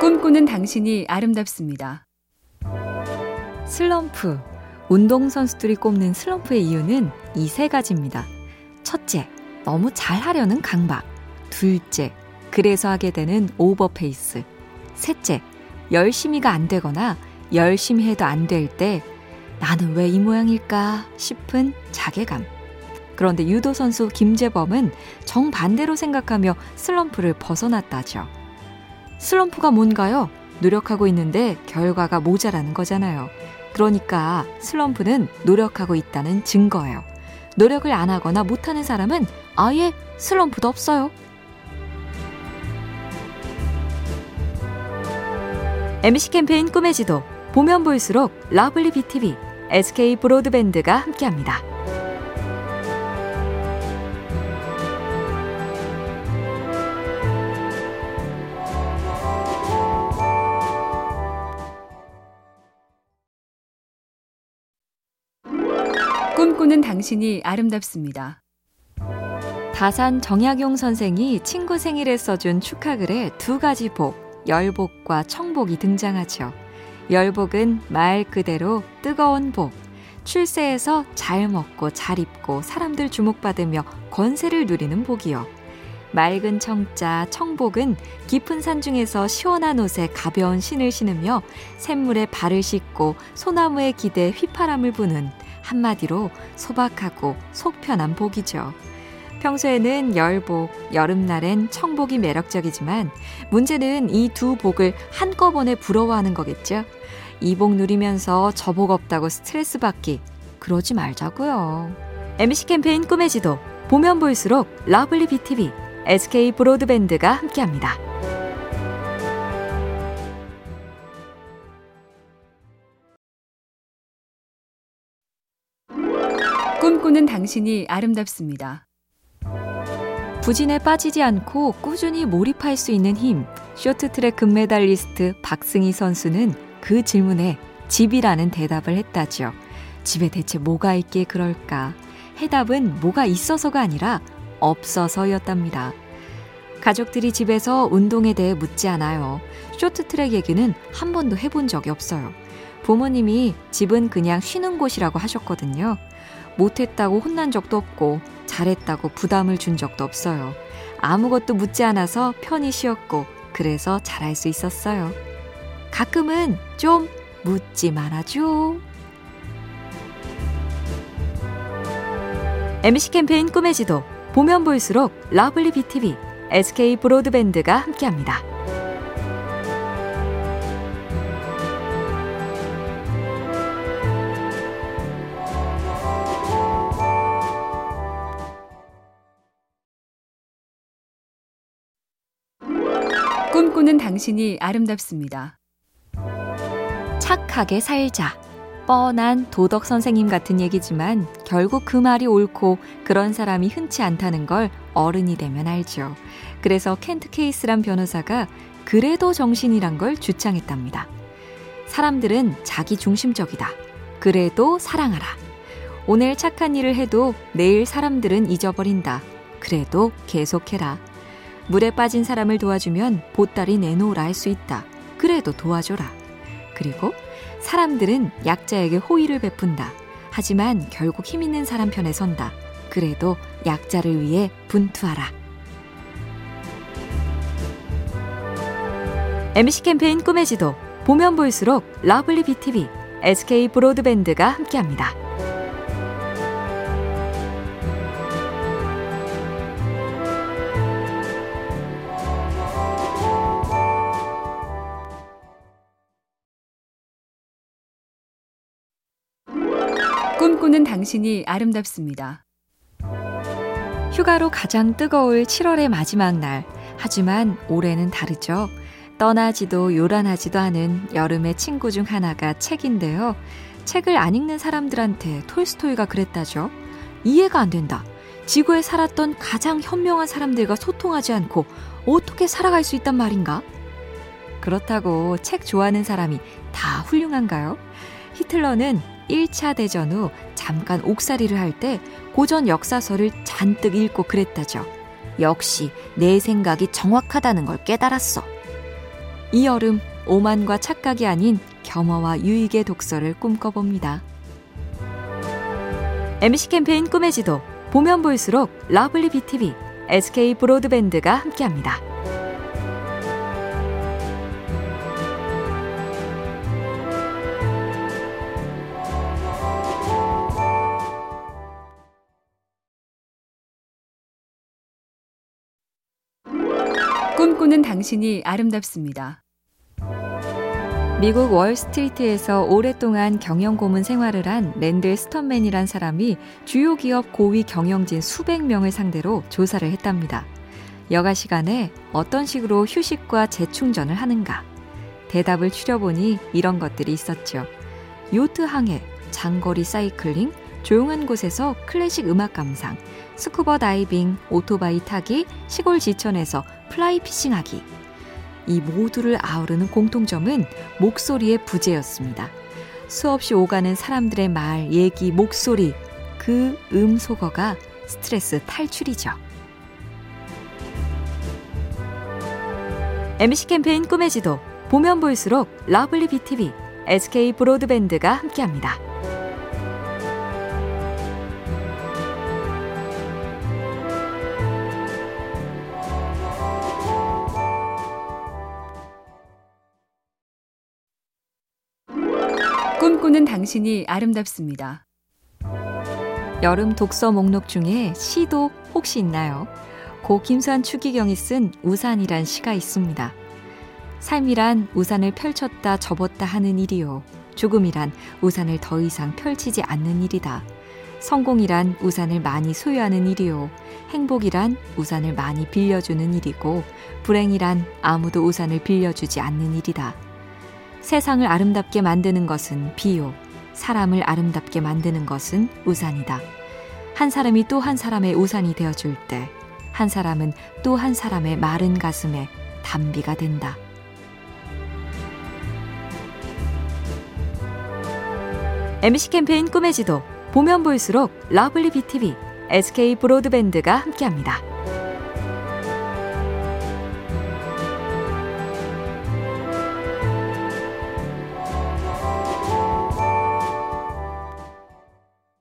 꿈꾸는 당신이 아름답습니다. 슬럼프. 운동선수들이 꼽는 슬럼프의 이유는 이 세 가지입니다. 첫째, 너무 잘하려는 강박. 둘째, 그래서 하게 되는 오버페이스. 셋째, 열심히가 안 되거나 열심히 해도 안 될 때 나는 왜 이 모양일까 싶은 자괴감. 그런데 유도 선수 김재범은 정반대로 생각하며 슬럼프를 벗어났다죠. 슬럼프가 뭔가요? 노력하고 있는데 결과가 모자라는 거잖아요. 그러니까 슬럼프는 노력하고 있다는 증거예요. 노력을 안 하거나 못하는 사람은 아예 슬럼프도 없어요. MBC 캠페인 꿈의 지도 보면 볼수록 러블리 BTV, SK 브로드밴드가 함께합니다. 당신이 아름답습니다. 다산 정약용 선생이 친구 생일에 써준 축하글에 두 가지 복, 열복과 청복이 등장하죠. 열복은 말 그대로 뜨거운 복, 출세해서 잘 먹고 잘 입고 사람들 주목받으며 권세를 누리는 복이요. 맑은 청자 청복은 깊은 산 중에서 시원한 옷에 가벼운 신을 신으며 샘물에 발을 씻고 소나무에 기대 휘파람을 부는 한마디로 소박하고 속 편한 복이죠. 평소에는 열복, 여름날엔 청복이 매력적이지만 문제는 이 두 복을 한꺼번에 부러워하는 거겠죠. 이 복 누리면서 저 복 없다고 스트레스 받기 그러지 말자고요. MBC 캠페인 꿈의 지도 보면 볼수록 러블리 BTV, SK 브로드밴드가 함께합니다. 꿈꾸는 당신이 아름답습니다. 부진에 빠지지 않고 꾸준히 몰입할 수 있는 힘. 쇼트트랙 금메달리스트 박승희 선수는 그 질문에 집이라는 대답을 했다죠. 집에 대체 뭐가 있기에 그럴까? 해답은 뭐가 있어서가 아니라 없어서였답니다. 가족들이 집에서 운동에 대해 묻지 않아요. 쇼트트랙 얘기는 한 번도 해본 적이 없어요. 부모님이 집은 그냥 쉬는 곳이라고 하셨거든요. 못했다고 혼난 적도 없고 잘했다고 부담을 준 적도 없어요. 아무것도 묻지 않아서 편히 쉬었고 그래서 잘할 수 있었어요. 가끔은 좀 묻지 말아줘. MBC 캠페인 꿈의 지도 보면 볼수록 러블리 BTV, SK 브로드밴드가 함께합니다. 꿈꾸는 당신이 아름답습니다. 착하게 살자. 뻔한 도덕 선생님 같은 얘기지만 결국 그 말이 옳고 그런 사람이 흔치 않다는 걸 어른이 되면 알죠. 그래서 켄트 케이스란 변호사가 그래도 정신이란 걸 주창했답니다. 사람들은 자기 중심적이다. 그래도 사랑하라. 오늘 착한 일을 해도 내일 사람들은 잊어버린다. 그래도 계속해라. 물에 빠진 사람을 도와주면 보따리 내놓으라 할 수 있다. 그래도 도와줘라. 그리고 사람들은 약자에게 호의를 베푼다. 하지만 결국 힘 있는 사람 편에 선다. 그래도 약자를 위해 분투하라. MBC 캠페인 꿈의 지도 보면 볼수록 러블리 BTV, SK 브로드밴드가 함께합니다. 꿈꾸는 당신이 아름답습니다. 휴가로 가장 뜨거울 7월의 마지막 날. 하지만 올해는 다르죠. 떠나지도 요란하지도 않은 여름의 친구 중 하나가 책인데요. 책을 안 읽는 사람들한테 톨스토이가 그랬다죠. 이해가 안 된다. 지구에 살았던 가장 현명한 사람들과 소통하지 않고 어떻게 살아갈 수 있단 말인가? 그렇다고 책 좋아하는 사람이 다 훌륭한가요? 히틀러는 1차 대전 후 잠깐 옥살이를 할 때 고전 역사서를 잔뜩 읽고 그랬다죠. 역시 내 생각이 정확하다는 걸 깨달았어. 이 여름 오만과 착각이 아닌 겸허와 유익의 독서를 꿈꿔봅니다. MBC 캠페인 꿈의 지도 보면 볼수록 러블리 BTV, SK 브로드밴드가 함께합니다. 꿈꾸는 당신이 아름답습니다. 미국 월스트리트에서 오랫동안 경영 고문 생활을 한 랜들 스턴맨이란 사람이 주요 기업 고위 경영진 수백 명을 상대로 조사를 했답니다. 여가 시간에 어떤 식으로 휴식과 재충전을 하는가? 대답을 추려보니 이런 것들이 있었죠. 요트 항해, 장거리 사이클링, 조용한 곳에서 클래식 음악 감상, 스쿠버 다이빙, 오토바이 타기, 시골 지천에서 fly fishing 하기. 이 모두를 아우르는 공통점은 목소리의 부재였습니다. 수없이 오가는 사람들의 말, 얘기, 목소리, 그 음소거가 스트레스 탈출이죠. MBC 캠페인 꿈의 지도, 보면 볼수록 러블리 BTV, SK 브로드밴드가 함께합니다. 꿈꾸는 당신이 아름답습니다. 여름 독서 목록 중에 시도 혹시 있나요? 고 김수한 추기경이 쓴 우산이란 시가 있습니다. 삶이란 우산을 펼쳤다 접었다 하는 일이요. 죽음이란 우산을 더 이상 펼치지 않는 일이다. 성공이란 우산을 많이 소유하는 일이요. 행복이란 우산을 많이 빌려주는 일이고, 불행이란 아무도 우산을 빌려주지 않는 일이다. 세상을 아름답게 만드는 것은 비요. 사람을 아름답게 만드는 것은 우산이다. 한 사람이 또 한 사람의 우산이 되어줄 때, 한 사람은 또 한 사람의 마른 가슴에 단비가 된다. MBC 캠페인 꿈의 지도, 보면 볼수록 러블리 BTV, SK 브로드밴드가 함께합니다.